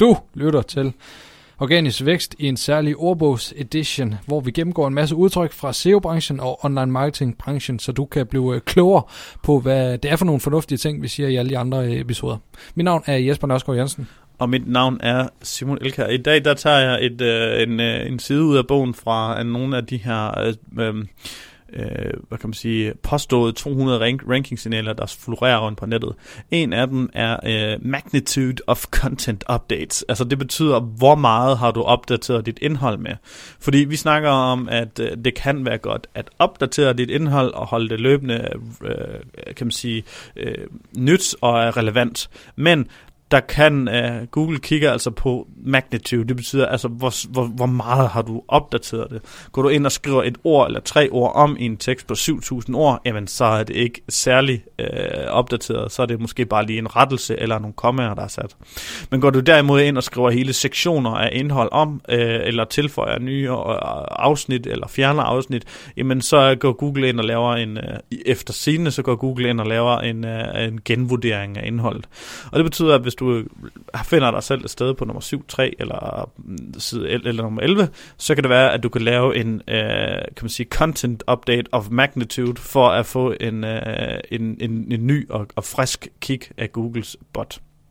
Du lytter til Organisk Vækst i en særlig ordbogs-edition, hvor vi gennemgår en masse udtryk fra SEO-branchen og online marketing-branchen, så du kan blive øh, klogere på, hvad det er for nogle fornuftige ting, vi siger i alle de andre øh, episoder. Mit navn er Jesper Nørsgaard Jensen. Og mit navn er Simon Elker. I dag der tager jeg et, øh, en, øh, en side ud af bogen fra øh, nogle af de her... Øh, øh, øh, hvad kan man sige, påstået 200 rank rankingsignaler, der florerer rundt på nettet. En af dem er øh, magnitude of content updates. Altså det betyder, hvor meget har du opdateret dit indhold med. Fordi vi snakker om, at øh, det kan være godt at opdatere dit indhold og holde det løbende, øh, kan man sige, øh, nyt og relevant. Men der kan uh, Google kigger altså på magnitude. Det betyder altså, hvor, hvor, hvor meget har du opdateret det. Går du ind og skriver et ord eller tre ord om i en tekst på 7000 ord, jamen så er det ikke særlig uh, opdateret. Så er det måske bare lige en rettelse eller nogle kommaer, der er sat. Men går du derimod ind og skriver hele sektioner af indhold om, uh, eller tilføjer nye afsnit eller fjerner afsnit, jamen så går Google ind og laver en, uh, efter scene, så går Google ind og laver en, uh, en genvurdering af indholdet. Og det betyder, at hvis du finder dig selv et sted på nummer 7, 3 eller, mm, side, eller nummer 11, så kan det være, at du kan lave en uh, kan man sige, content update of magnitude for at få en, uh, en, en, en ny og, og frisk kick af Googles bot.